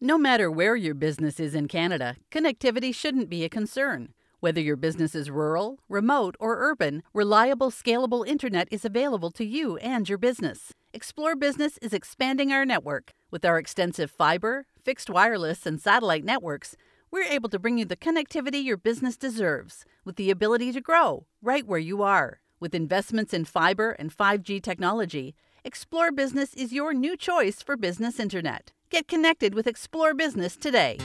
No matter where your business is in Canada, connectivity shouldn't be a concern. Whether your business is rural, remote, or urban, reliable, scalable internet is available to you and your business. Xplore Business is expanding our network. With our extensive fiber, fixed wireless, and satellite networks, we're able to bring you the connectivity your business deserves with the ability to grow right where you are. With investments in fiber and 5G technology, Xplore Business is your new choice for business internet. Get connected with Xplore Business today.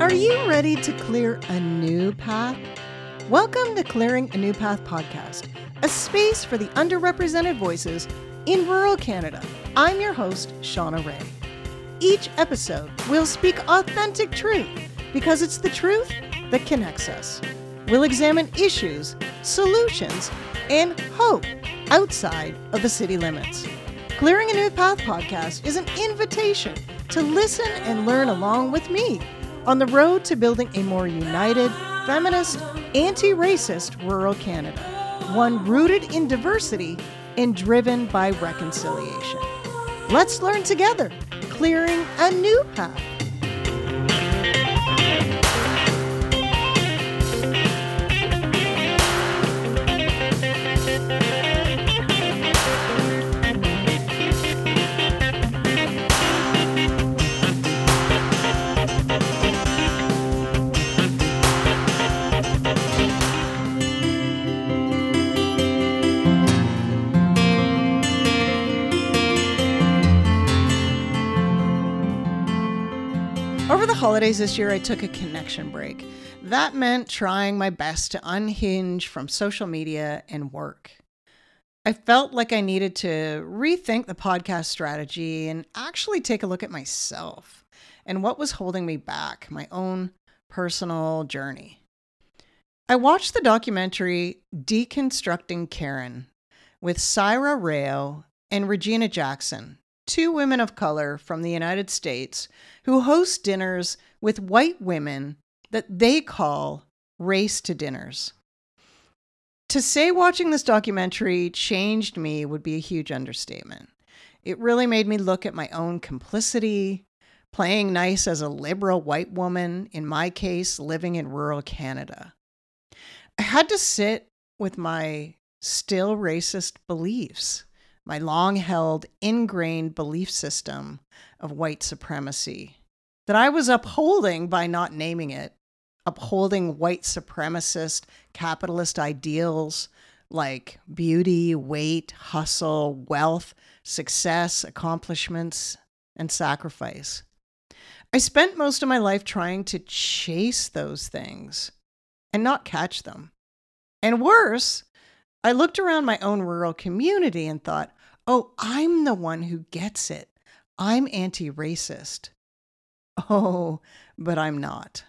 Are you ready to clear a new path? Welcome to Clearing a New Path podcast, a space for the underrepresented voices in rural Canada. I'm your host, Shauna Ray. Each episode, we'll speak authentic truth because it's the truth that connects us. We'll examine issues, solutions, and hope outside of the city limits. Clearing a New Path podcast is an invitation to listen and learn along with me on the road to building a more united, feminist, anti racist rural Canada, one rooted in diversity and driven by reconciliation. Let's learn together, clearing a new path. Holidays this year, I took a connection break. That meant trying my best to unhinge from social media and work. I felt like I needed to rethink the podcast strategy and actually take a look at myself and what was holding me back, my own personal journey. I watched the documentary Deconstructing Karen with Saira Rao and Regina Jackson, two women of color from the United States who host dinners with white women that they call race to dinners. To say watching this documentary changed me would be a huge understatement. It really made me look at my own complicity, playing nice as a liberal white woman, in my case, living in rural Canada. I had to sit with my still racist beliefs my long held, ingrained belief system of white supremacy that I was upholding by not naming it, upholding white supremacist capitalist ideals like beauty, weight, hustle, wealth, success, accomplishments, and sacrifice. I spent most of my life trying to chase those things and not catch them. And worse, I looked around my own rural community and thought, oh, I'm the one who gets it. I'm anti racist. Oh, but I'm not.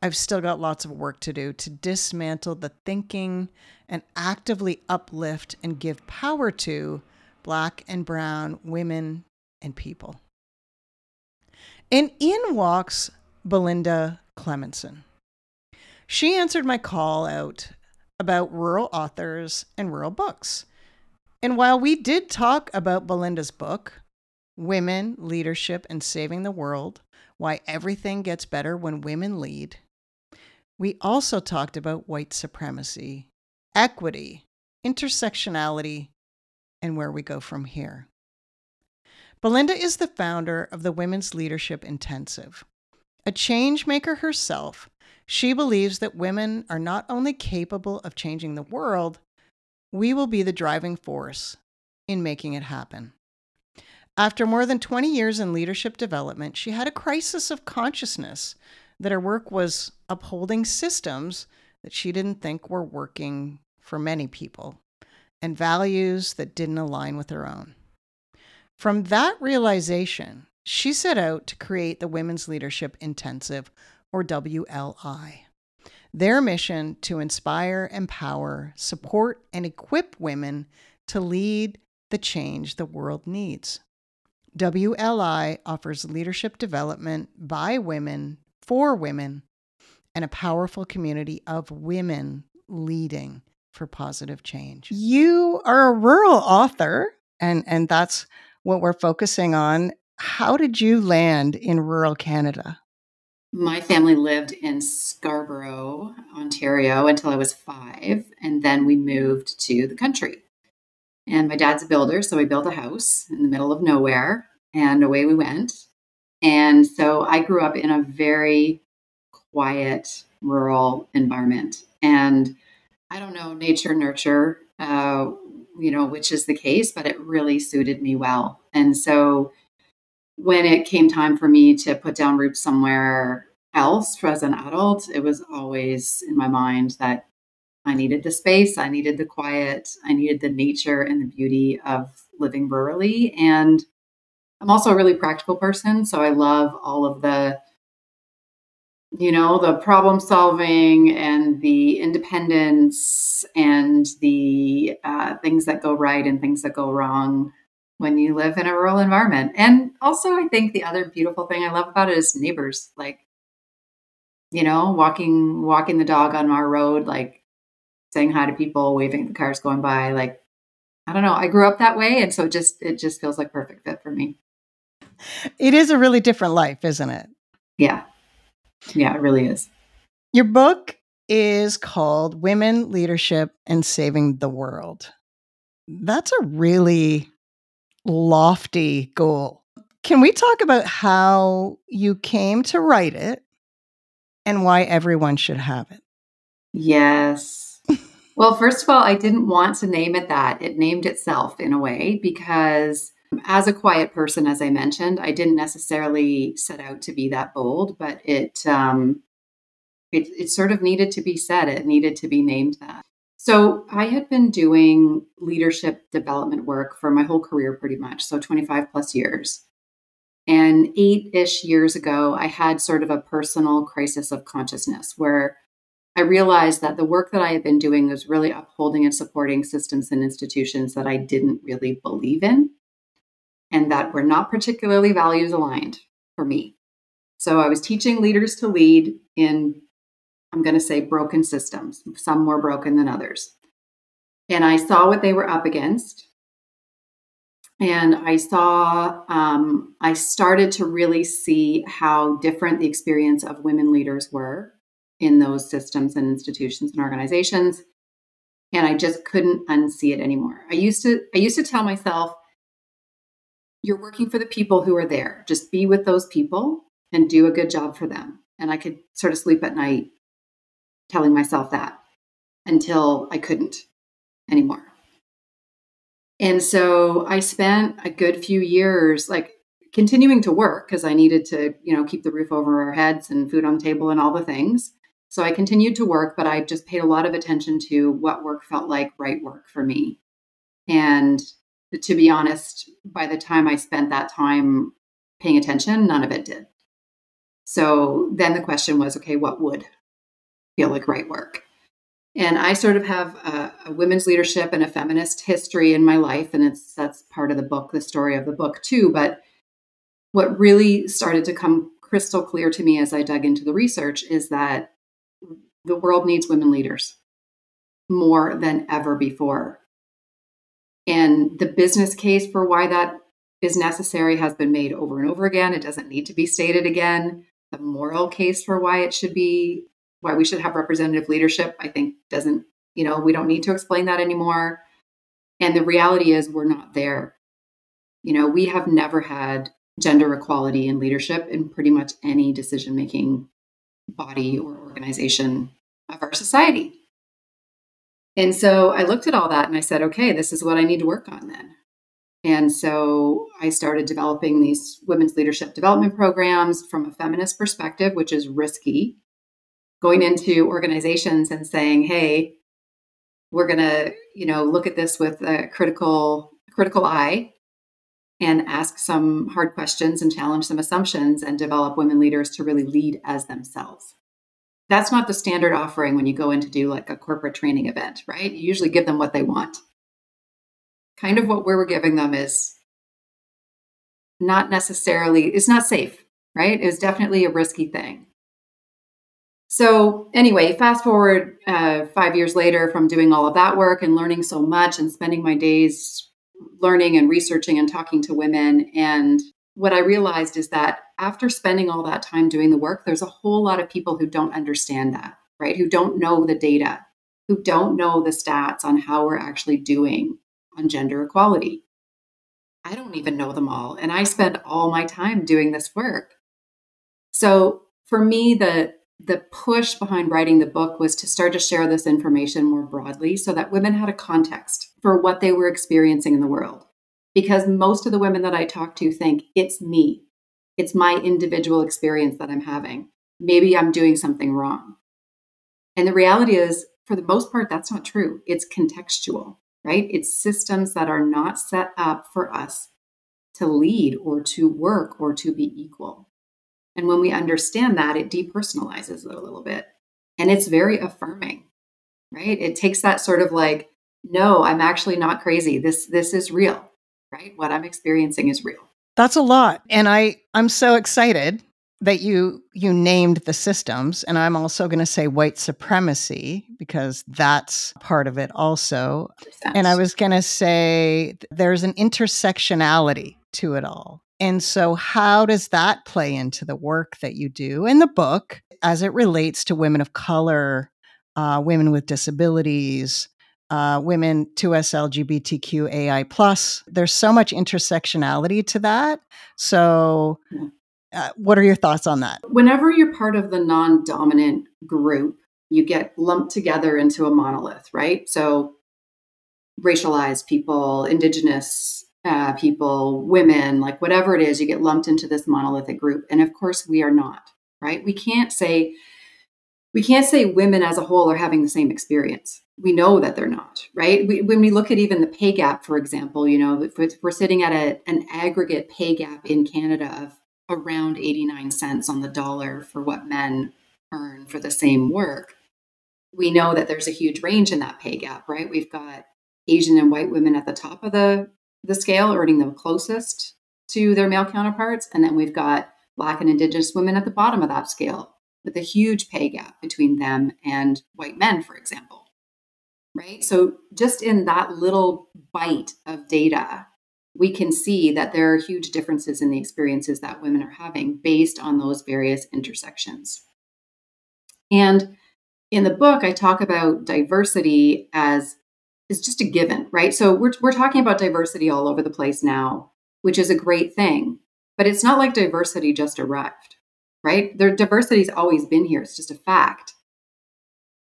I've still got lots of work to do to dismantle the thinking and actively uplift and give power to Black and Brown women and people. And in walks Belinda Clemmensen. She answered my call out about rural authors and rural books. And while we did talk about Belinda's book, Women, Leadership, and Saving the World Why Everything Gets Better When Women Lead, we also talked about white supremacy, equity, intersectionality, and where we go from here. Belinda is the founder of the Women's Leadership Intensive. A change maker herself, she believes that women are not only capable of changing the world, we will be the driving force in making it happen. After more than 20 years in leadership development, she had a crisis of consciousness that her work was upholding systems that she didn't think were working for many people and values that didn't align with her own. From that realization, she set out to create the Women's Leadership Intensive or WLI. Their mission to inspire, empower, support, and equip women to lead the change the world needs. WLI offers leadership development by women, for women, and a powerful community of women leading for positive change. You are a rural author, and, and that's what we're focusing on. How did you land in rural Canada? My family lived in Scarborough, Ontario until I was five, and then we moved to the country. And my dad's a builder, so we built a house in the middle of nowhere, and away we went. And so I grew up in a very quiet rural environment. And I don't know, nature, nurture, uh, you know, which is the case, but it really suited me well. And so when it came time for me to put down roots somewhere else as an adult, it was always in my mind that I needed the space, I needed the quiet, I needed the nature and the beauty of living rurally. And I'm also a really practical person. So I love all of the, you know, the problem solving and the independence and the uh, things that go right and things that go wrong when you live in a rural environment. And also, I think the other beautiful thing I love about it is neighbors. Like, you know, walking walking the dog on our road, like saying hi to people, waving the cars going by. Like, I don't know. I grew up that way, and so it just it just feels like perfect fit for me. It is a really different life, isn't it? Yeah, yeah, it really is. Your book is called Women, Leadership, and Saving the World. That's a really lofty goal. Can we talk about how you came to write it and why everyone should have it? Yes. well, first of all, I didn't want to name it that. It named itself in a way because as a quiet person, as I mentioned, I didn't necessarily set out to be that bold, but it um, it, it sort of needed to be said. It needed to be named that. So I had been doing leadership development work for my whole career, pretty much. So 25 plus years. And eight ish years ago, I had sort of a personal crisis of consciousness where I realized that the work that I had been doing was really upholding and supporting systems and institutions that I didn't really believe in and that were not particularly values aligned for me. So I was teaching leaders to lead in, I'm going to say, broken systems, some more broken than others. And I saw what they were up against. And I saw, um, I started to really see how different the experience of women leaders were in those systems and institutions and organizations. And I just couldn't unsee it anymore. I used to, I used to tell myself, you're working for the people who are there. Just be with those people and do a good job for them. And I could sort of sleep at night telling myself that until I couldn't anymore. And so I spent a good few years like continuing to work because I needed to, you know, keep the roof over our heads and food on the table and all the things. So I continued to work, but I just paid a lot of attention to what work felt like right work for me. And to be honest, by the time I spent that time paying attention, none of it did. So then the question was okay, what would feel like right work? And I sort of have a, a, women's leadership and a feminist history in my life, and it's that's part of the book, the story of the book too. But what really started to come crystal clear to me as I dug into the research is that the world needs women leaders more than ever before. And the business case for why that is necessary has been made over and over again. It doesn't need to be stated again. The moral case for why it should be, why we should have representative leadership, I think doesn't, you know, we don't need to explain that anymore. And the reality is, we're not there. You know, we have never had gender equality in leadership in pretty much any decision making body or organization of our society. And so I looked at all that and I said, okay, this is what I need to work on then. And so I started developing these women's leadership development programs from a feminist perspective, which is risky. Going into organizations and saying, hey, we're going to, you know, look at this with a critical critical eye and ask some hard questions and challenge some assumptions and develop women leaders to really lead as themselves that's not the standard offering when you go in to do like a corporate training event, right? You usually give them what they want. Kind of what we were giving them is not necessarily, it's not safe, right? It was definitely a risky thing. So, anyway, fast forward uh, five years later from doing all of that work and learning so much and spending my days learning and researching and talking to women. And what I realized is that after spending all that time doing the work, there's a whole lot of people who don't understand that, right? Who don't know the data, who don't know the stats on how we're actually doing on gender equality. I don't even know them all. And I spend all my time doing this work. So for me, the the push behind writing the book was to start to share this information more broadly so that women had a context for what they were experiencing in the world. Because most of the women that I talk to think it's me, it's my individual experience that I'm having. Maybe I'm doing something wrong. And the reality is, for the most part, that's not true. It's contextual, right? It's systems that are not set up for us to lead or to work or to be equal. And when we understand that, it depersonalizes it a little bit. And it's very affirming, right? It takes that sort of like, no, I'm actually not crazy. This this is real, right? What I'm experiencing is real. That's a lot. And I I'm so excited that you you named the systems and I'm also going to say white supremacy because that's part of it also. And I was going to say there's an intersectionality to it all. And so, how does that play into the work that you do in the book as it relates to women of color, uh, women with disabilities, uh, women 2S LGBTQAI plus? There's so much intersectionality to that. So, uh, what are your thoughts on that? Whenever you're part of the non dominant group, you get lumped together into a monolith, right? So, racialized people, indigenous uh, people, women, like whatever it is, you get lumped into this monolithic group. And of course, we are not, right? We can't say, we can't say women as a whole are having the same experience. We know that they're not, right? We, when we look at even the pay gap, for example, you know, if we're sitting at a, an aggregate pay gap in Canada of around 89 cents on the dollar for what men earn for the same work, we know that there's a huge range in that pay gap, right? We've got Asian and white women at the top of the the scale, earning the closest to their male counterparts. And then we've got Black and Indigenous women at the bottom of that scale with a huge pay gap between them and white men, for example. Right? So, just in that little bite of data, we can see that there are huge differences in the experiences that women are having based on those various intersections. And in the book, I talk about diversity as is just a given, right? So we're, we're talking about diversity all over the place now, which is a great thing. But it's not like diversity just arrived, right? Their diversity's always been here. It's just a fact.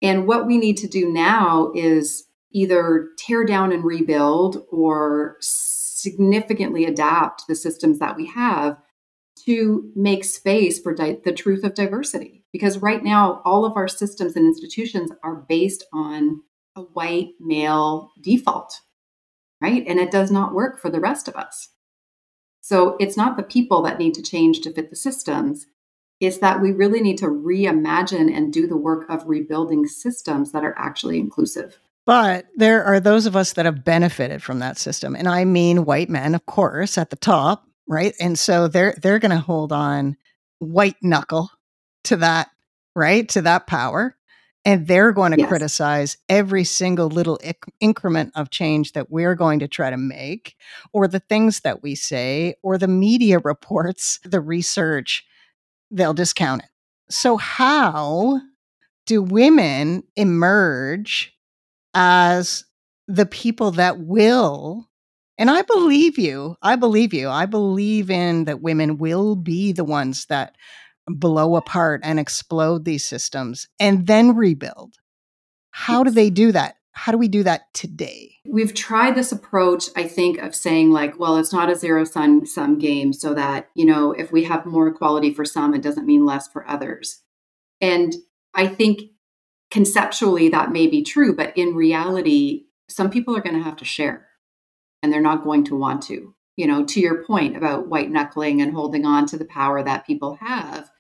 And what we need to do now is either tear down and rebuild or significantly adapt the systems that we have to make space for di- the truth of diversity. Because right now, all of our systems and institutions are based on a white male default, right? And it does not work for the rest of us. So it's not the people that need to change to fit the systems. It's that we really need to reimagine and do the work of rebuilding systems that are actually inclusive. But there are those of us that have benefited from that system. And I mean white men, of course, at the top, right? And so they're they're gonna hold on white knuckle to that, right? To that power and they're going to yes. criticize every single little increment of change that we're going to try to make or the things that we say or the media reports the research they'll discount it so how do women emerge as the people that will and I believe you. I believe you. I believe in that women will be the ones that blow apart and explode these systems and then rebuild. How do they do that? How do we do that today? We've tried this approach, I think, of saying, like, well, it's not a zero sum sum game, so that, you know, if we have more equality for some, it doesn't mean less for others. And I think conceptually that may be true, but in reality, some people are going to have to share and they're not going to want to. You know, to your point about white knuckling and holding on to the power that people have,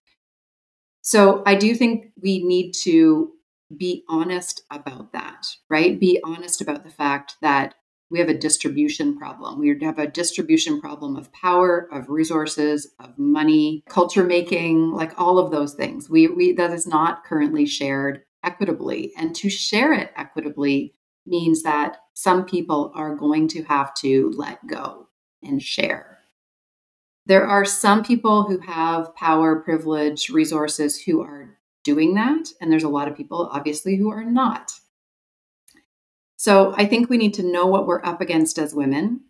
so I do think we need to be honest about that, right? Be honest about the fact that We have a distribution problem. We have a distribution problem of power, of resources, of money, culture making, like all of those things. We, we that is not currently shared equitably. And to share it equitably means that some people are going to have to let go and share. There are some people who have power, privilege, resources who are doing that. And there's a lot of people, obviously, who are not. So I think we need to know what we're up against as women.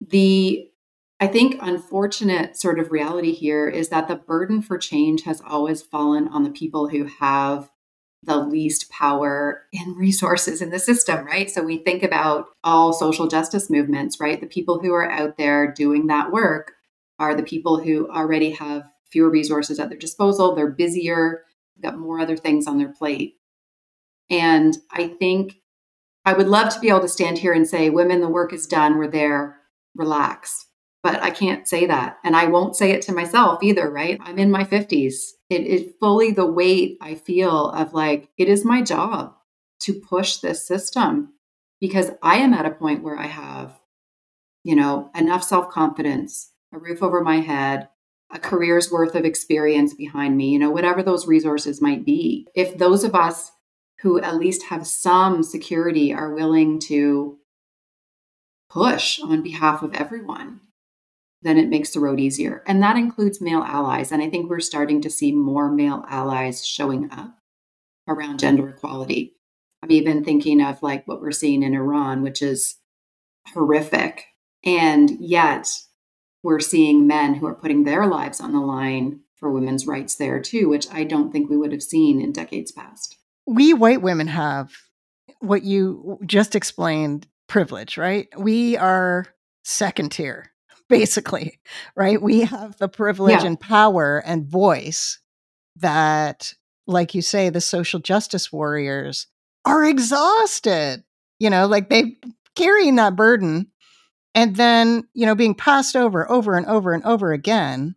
The I think unfortunate sort of reality here is that the burden for change has always fallen on the people who have the least power and resources in the system, right? So we think about all social justice movements, right? The people who are out there doing that work are the people who already have fewer resources at their disposal, they're busier, got more other things on their plate. And I think I would love to be able to stand here and say, women, the work is done, we're there, relax. But I can't say that. And I won't say it to myself either, right? I'm in my 50s. It is fully the weight I feel of like, it is my job to push this system because I am at a point where I have, you know, enough self confidence, a roof over my head, a career's worth of experience behind me, you know, whatever those resources might be. If those of us who at least have some security are willing to push on behalf of everyone, then it makes the road easier. And that includes male allies. And I think we're starting to see more male allies showing up around gender equality. I'm even thinking of like what we're seeing in Iran, which is horrific. And yet we're seeing men who are putting their lives on the line for women's rights there too, which I don't think we would have seen in decades past. We white women have what you just explained privilege, right? We are second tier, basically, right? We have the privilege yeah. and power and voice that, like you say, the social justice warriors are exhausted. You know, like they carrying that burden and then you know being passed over over and over and over again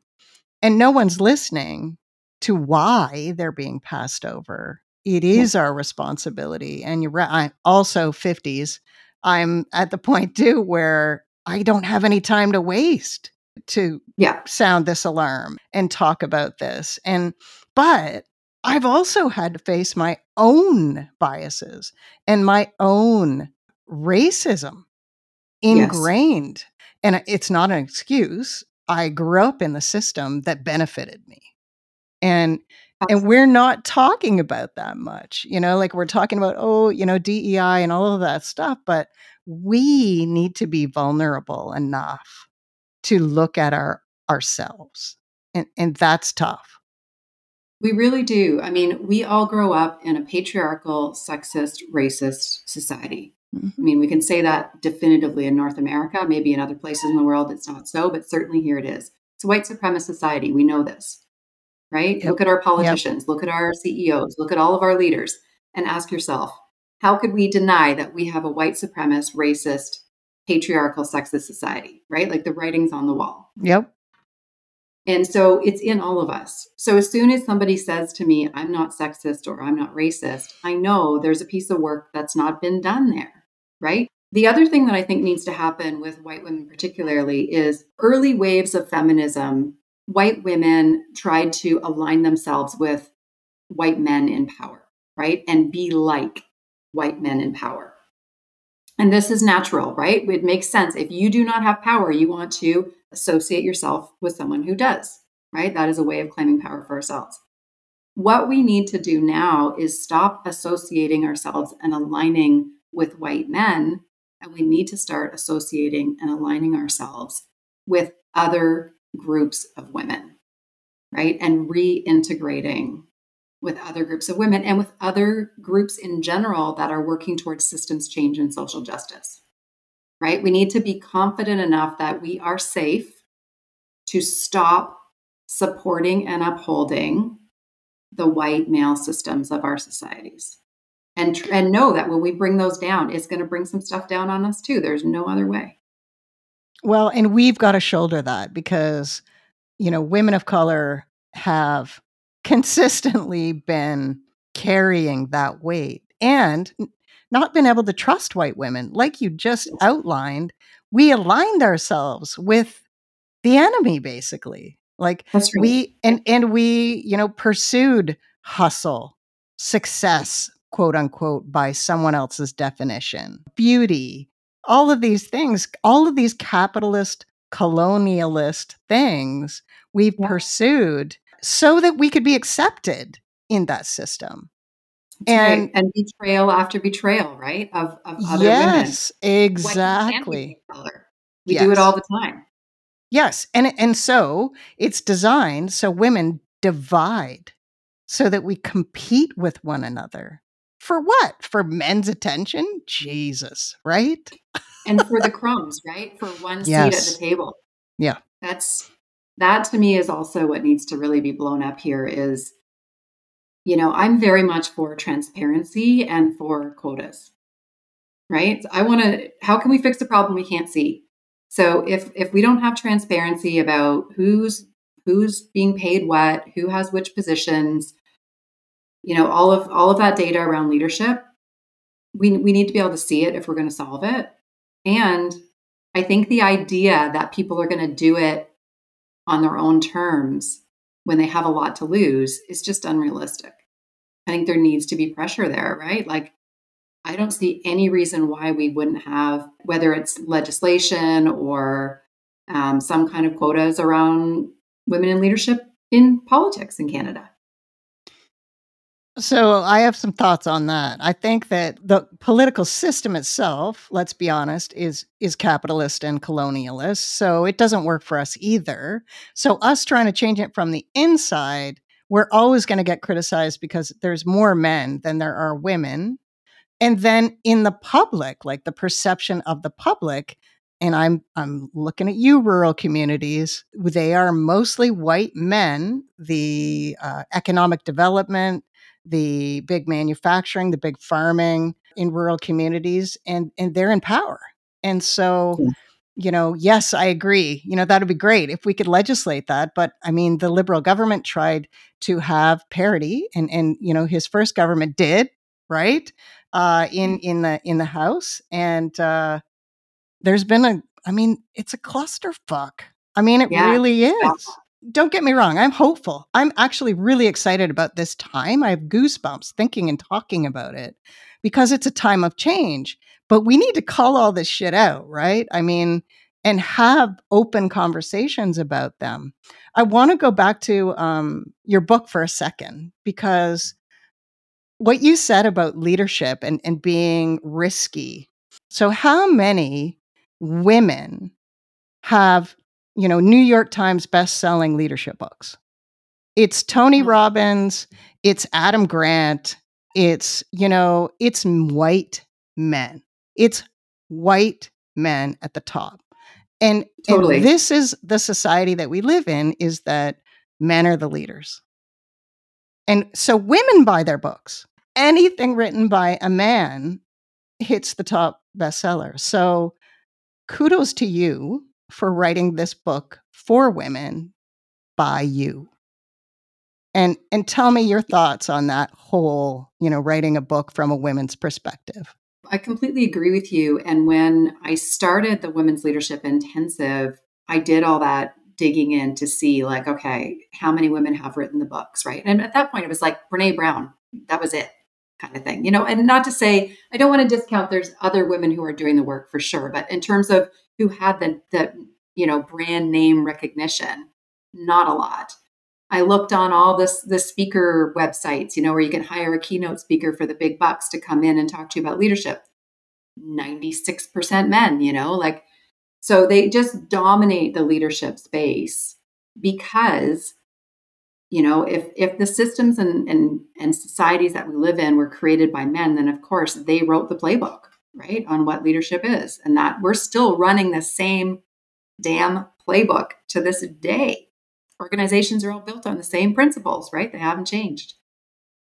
and no one's listening to why they're being passed over it is our responsibility and you're right i'm also 50s i'm at the point too where i don't have any time to waste to yeah. sound this alarm and talk about this and but i've also had to face my own biases and my own racism ingrained. Yes. And it's not an excuse. I grew up in the system that benefited me. And uh and we're not talking about that much. You know, like we're talking about oh, you know, DEI and all of that stuff, but we need to be vulnerable enough to look at our ourselves. And and that's tough. We really do. I mean, we all grow up in a patriarchal, sexist, racist society. Mm-hmm. I mean, we can say that definitively in North America. Maybe in other places in the world it's not so, but certainly here it is. It's a white supremacist society. We know this, right? Yep. Look at our politicians, yep. look at our CEOs, look at all of our leaders, and ask yourself how could we deny that we have a white supremacist, racist, patriarchal, sexist society, right? Like the writing's on the wall. Yep. And so it's in all of us. So as soon as somebody says to me, I'm not sexist or I'm not racist, I know there's a piece of work that's not been done there right? The other thing that I think needs to happen with white women, particularly, is early waves of feminism. White women tried to align themselves with white men in power, right? And be like white men in power. And this is natural, right? It makes sense. If you do not have power, you want to associate yourself with someone who does, right? That is a way of claiming power for ourselves. What we need to do now is stop associating ourselves and aligning with white men, and we need to start associating and aligning ourselves with other groups of women, right? And reintegrating with other groups of women and with other groups in general that are working towards systems change and social justice, right? We need to be confident enough that we are safe to stop supporting and upholding the white male systems of our societies. And and know that when we bring those down it's going to bring some stuff down on us too. There's no other way. Well and we've got to shoulder that because you know women of color have consistently been carrying that weight and not been able to trust white women. Like you just outlined, we aligned ourselves with the enemy, basically. Like right. we and and we, you know, pursued hustle, success, quote unquote, by someone else's definition, beauty, all of these things, all of these capitalist, colonialist things we've Yeah. pursued so that we could be accepted in that system. That's right. And and betrayal after betrayal, right? Of of other women. yes, can't be exactly. We do it all the time. Yes, and and so it's designed so women divide so that we compete with one another. For what? For men's attention? Jesus, right? and for the crumbs, right? For one seat at the table. Yeah. That's that to me is also what needs to really be blown up here is you know, I'm very much for transparency and for quotas. Right? I want to how can we fix the problem we can't see? So if if we don't have transparency about who's who's being paid what, who has which positions, you know, all of all of that data around leadership, we we need to be able to see it if we're going to solve it. And I think the idea that people are going to do it on their own terms when they have a lot to lose is just unrealistic. I think there needs to be pressure there, right? Like, I don't see any reason why we wouldn't have, whether it's legislation or um, some kind of quotas around women in leadership in politics in Canada. So I have some thoughts on that. I think that the political system itself, let's be honest, is is capitalist and colonialist. So it doesn't work for us either. So us trying to change it from the inside, we're always going to get criticized because there's more men than there are women. And then in the public, like the perception of the public, and I'm I'm looking at you rural communities, they are mostly white men. The uh, economic development the big manufacturing, the big farming in rural communities, and and they're in power. And so, Yeah. you know, yes, I agree. You know, that would be great if we could legislate that. But I mean, the liberal government tried to have parity, and and you know, his first government did right uh, in in the in the House, and uh, there's been a. I mean, it's a clusterfuck. I mean, it Yeah, really is. Don't get me wrong, I'm hopeful. I'm actually really excited about this time. I have goosebumps thinking and talking about it because it's a time of change. But we need to call all this shit out, right? I mean, and have open conversations about them. I want to go back to um, your book for a second because what you said about leadership and, and being risky. So, how many women have, you know, New York Times best-selling leadership books? It's Tony Mhm. Robbins, it's Adam Grant, it's, you know, it's white men. It's white men at the top. And, Totally. and this is the society that we live in is that men are the leaders. And so women buy their books. Anything written by a man hits the top bestseller. So kudos to you for writing this book for women by you. And and tell me your thoughts on that whole, you know, writing a book from a women's perspective. I completely agree with you. And when I started the Women's Leadership Intensive, I did all that digging in to see, like, okay, how many women have written the books, right? And at that point, it was like Brene Brown, that was it, kind of thing, you know. And not to say I don't want to discount there's other women who are doing the work for sure, but in terms of who had the the you know brand name recognition, not a lot. I looked on all this the speaker websites, you know, where you can hire a keynote speaker for the big bucks to come in and talk to you about leadership. 96% men, you know, like so they just dominate the leadership space because you know, if if the systems and and and societies that we live in were created by men, then of course they wrote the playbook, right, on what leadership is. And that we're still running the same damn playbook to this day organizations are all built on the same principles, right? They haven't changed,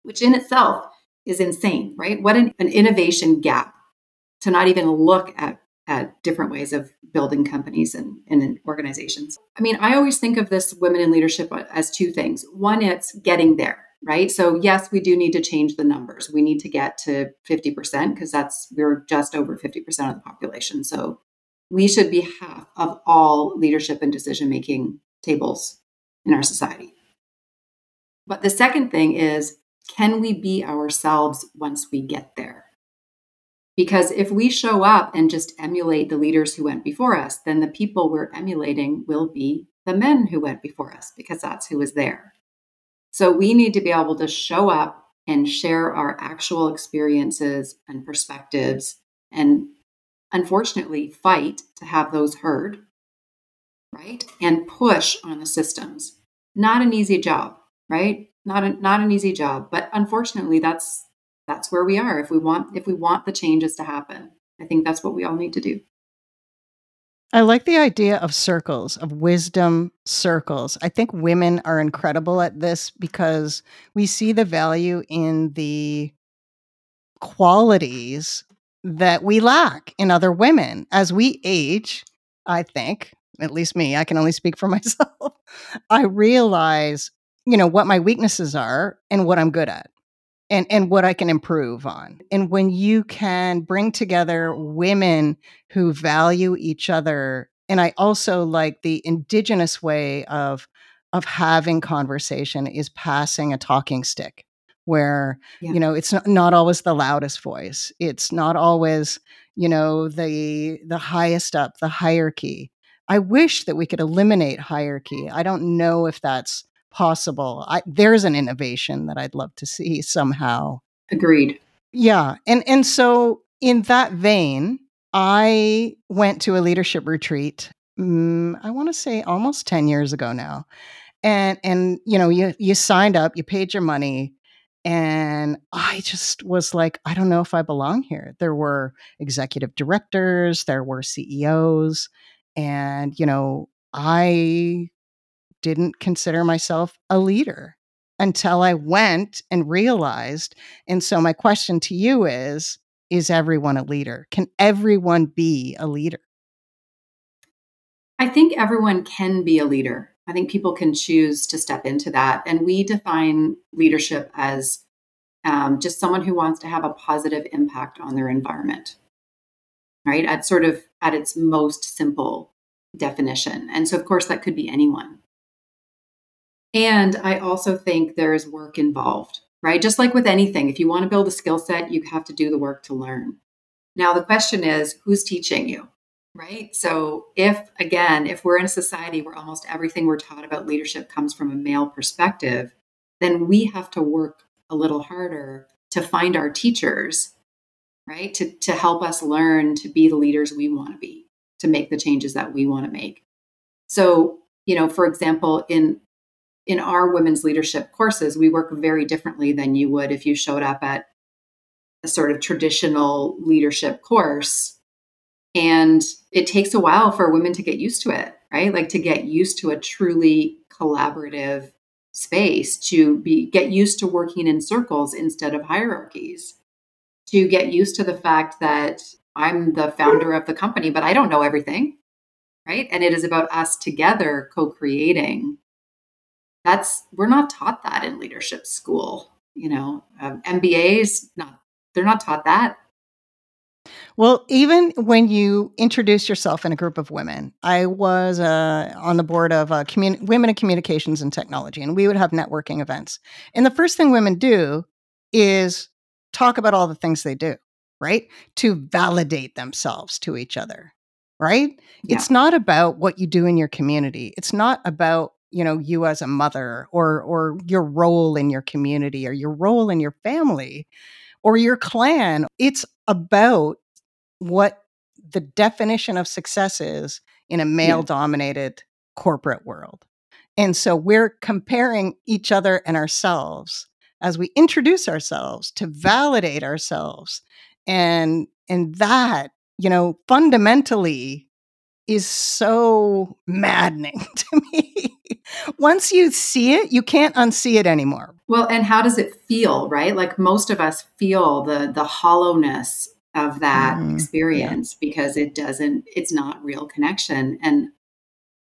which in itself is insane, right? What an, an innovation gap to not even look at at different ways of building companies and, and organizations. I mean, I always think of this women in leadership uh, as two things. One, it's getting there, right? So, yes, we do need to change the numbers. We need to get to 50% because that's, we're just over 50% of the population. So, we should be half of all leadership and decision making tables in our society. But the second thing is, can we be ourselves once we get there? Because if we show up and just emulate the leaders who went before us, then the people we're emulating will be the men who went before us because that's who was there. So we need to be able to show up and share our actual experiences and perspectives and unfortunately fight to have those heard, right? And push on the systems. Not an easy job, right? Not a, not an easy job, but unfortunately that's that's where we are if we want if we want the changes to happen. I think that's what we all need to do. I like the idea of circles, of wisdom circles. I think women are incredible at this because we see the value in the qualities that we lack in other women as we age. I think, at least me, I can only speak for myself. I realize, you know, what my weaknesses are and what I'm good at and and what I can improve on. And when you can bring together women who value each other and I also like the indigenous way of of having conversation is passing a talking stick where yeah. you know it's not, not always the loudest voice it's not always you know the the highest up the hierarchy i wish that we could eliminate hierarchy i don't know if that's possible. I, there's an innovation that I'd love to see somehow. Agreed. Yeah, and and so in that vein, I went to a leadership retreat. Um, I want to say almost ten years ago now, and and you know you you signed up, you paid your money, and I just was like, I don't know if I belong here. There were executive directors, there were CEOs, and you know I didn't consider myself a leader until I went and realized. And so, my question to you is Is everyone a leader? Can everyone be a leader? I think everyone can be a leader. I think people can choose to step into that. And we define leadership as um, just someone who wants to have a positive impact on their environment, right? At sort of at its most simple definition. And so, of course, that could be anyone. And I also think there is work involved, right? Just like with anything, if you want to build a skill set, you have to do the work to learn. Now, the question is who's teaching you, right? So, if again, if we're in a society where almost everything we're taught about leadership comes from a male perspective, then we have to work a little harder to find our teachers, right? To, to help us learn to be the leaders we want to be, to make the changes that we want to make. So, you know, for example, in in our women's leadership courses, we work very differently than you would if you showed up at a sort of traditional leadership course. And it takes a while for women to get used to it, right? Like to get used to a truly collaborative space, to be get used to working in circles instead of hierarchies, to get used to the fact that I'm the founder of the company, but I don't know everything, right? And it is about us together co-creating that's we're not taught that in leadership school you know um, mbas not they're not taught that well, even when you introduce yourself in a group of women, I was uh, on the board of uh, commun- Women in Communications and Technology, and we would have networking events. And the first thing women do is talk about all the things they do, right? To validate themselves to each other, right? Yeah. It's not about what you do in your community. It's not about you know you as a mother or or your role in your community or your role in your family or your clan it's about what the definition of success is in a male dominated yeah. corporate world and so we're comparing each other and ourselves as we introduce ourselves to validate ourselves and and that you know fundamentally is so maddening to me. Once you see it, you can't unsee it anymore. Well, and how does it feel, right? Like most of us feel the the hollowness of that mm-hmm. experience yeah. because it doesn't it's not real connection. And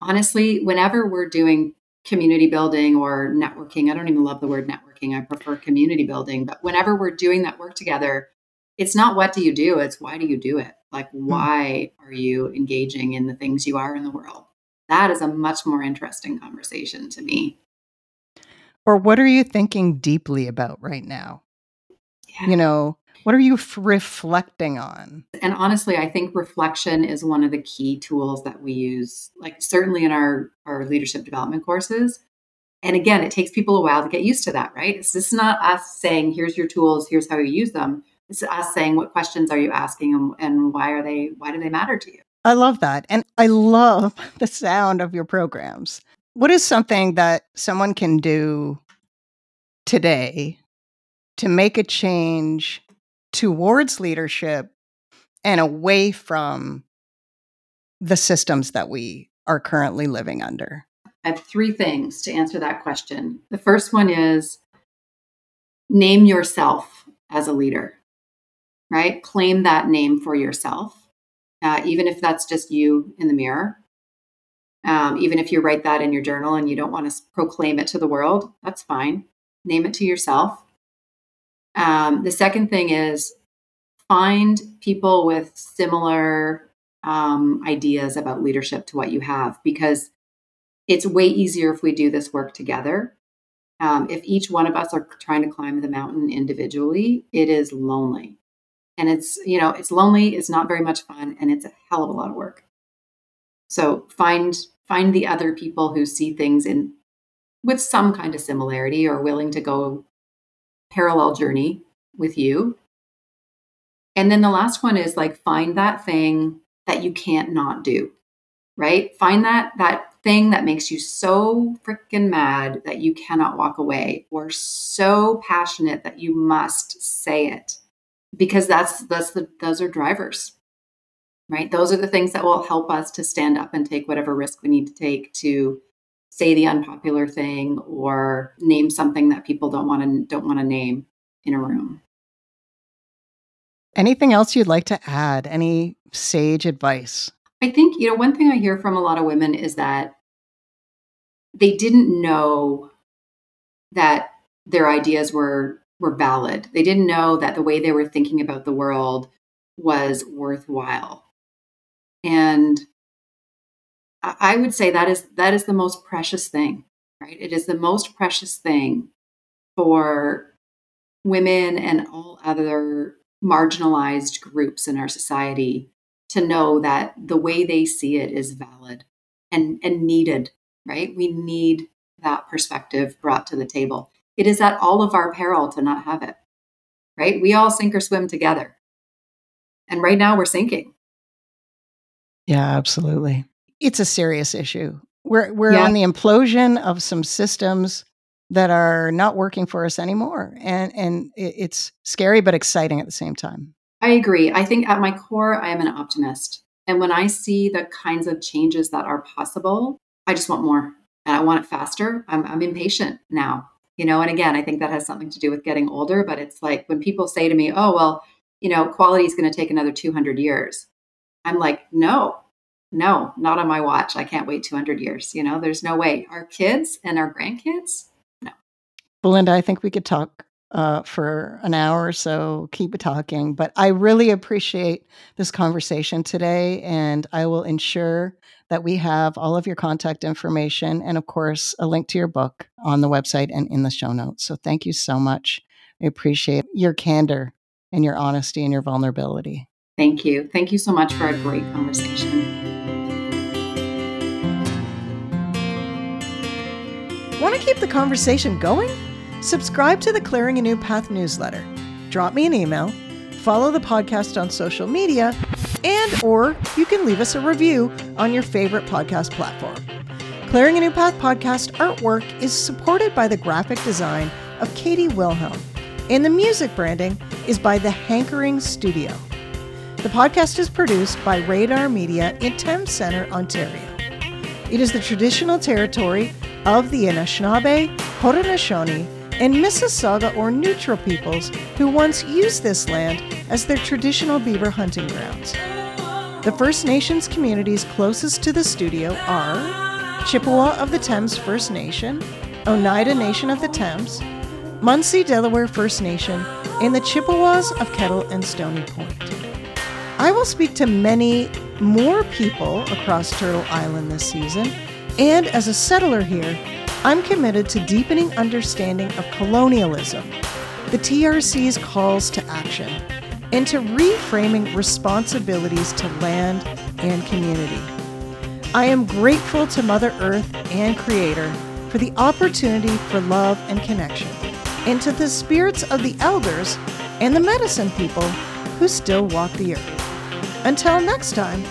honestly, whenever we're doing community building or networking. I don't even love the word networking. I prefer community building. But whenever we're doing that work together, it's not what do you do, it's why do you do it? Like, hmm. why are you engaging in the things you are in the world? That is a much more interesting conversation to me. Or what are you thinking deeply about right now? Yeah. You know, what are you f- reflecting on? And honestly, I think reflection is one of the key tools that we use, like certainly in our, our leadership development courses. And again, it takes people a while to get used to that, right? It's just not us saying, here's your tools, here's how you use them. It's us saying, what questions are you asking and, and why are they, why do they matter to you? I love that. And I love the sound of your programs. What is something that someone can do today to make a change towards leadership and away from the systems that we are currently living under? I have three things to answer that question. The first one is name yourself as a leader, right? Claim that name for yourself, uh, even if that's just you in the mirror. Um, even if you write that in your journal and you don't want to proclaim it to the world, that's fine. Name it to yourself. Um, the second thing is find people with similar um, ideas about leadership to what you have because it's way easier if we do this work together. Um, if each one of us are trying to climb the mountain individually, it is lonely. And it's, you know, it's lonely, it's not very much fun, and it's a hell of a lot of work. So find find the other people who see things in with some kind of similarity or willing to go parallel journey with you. And then the last one is like find that thing that you can't not do. Right? Find that that thing that makes you so freaking mad that you cannot walk away or so passionate that you must say it. Because that's that's the those are drivers. Right? Those are the things that will help us to stand up and take whatever risk we need to take to say the unpopular thing or name something that people don't want to don't want to name in a room. Anything else you'd like to add? Any sage advice? I think, you know, one thing I hear from a lot of women is that they didn't know that their ideas were were valid. They didn't know that the way they were thinking about the world was worthwhile. And I would say that is that is the most precious thing, right? It is the most precious thing for women and all other marginalized groups in our society to know that the way they see it is valid and and needed, right? We need that perspective brought to the table. It is at all of our peril to not have it. Right? We all sink or swim together. And right now we're sinking. Yeah, absolutely it's a serious issue. We're we're yeah. on the implosion of some systems that are not working for us anymore, and and it's scary but exciting at the same time. I agree. I think at my core, I am an optimist, and when I see the kinds of changes that are possible, I just want more, and I want it faster. I'm, I'm impatient now, you know. And again, I think that has something to do with getting older. But it's like when people say to me, "Oh, well, you know, quality is going to take another 200 years," I'm like, "No, no, not on my watch. I can't wait 200 years. You know, there's no way. Our kids and our grandkids, no. Belinda, I think we could talk uh, for an hour or so, keep talking. But I really appreciate this conversation today, and I will ensure that we have all of your contact information and, of course, a link to your book on the website and in the show notes. So thank you so much. I appreciate your candor and your honesty and your vulnerability. Thank you. Thank you so much for a great conversation. Want to keep the conversation going? Subscribe to the Clearing a New Path newsletter. Drop me an email, follow the podcast on social media, and or you can leave us a review on your favorite podcast platform. Clearing a New Path podcast artwork is supported by the graphic design of Katie Wilhelm, and the music branding is by the Hankering Studio. The podcast is produced by Radar Media in Thames Centre, Ontario. It is the traditional territory of the Anishinaabe, Haudenosaunee, and Mississauga or Neutral peoples who once used this land as their traditional beaver hunting grounds. The First Nations communities closest to the studio are Chippewa of the Thames First Nation, Oneida Nation of the Thames, Munsee Delaware First Nation, and the Chippewas of Kettle and Stony Point. I will speak to many more people across Turtle Island this season, and as a settler here, I'm committed to deepening understanding of colonialism, the TRC's calls to action, and to reframing responsibilities to land and community. I am grateful to Mother Earth and Creator for the opportunity for love and connection, and to the spirits of the elders and the medicine people who still walk the earth. Until next time,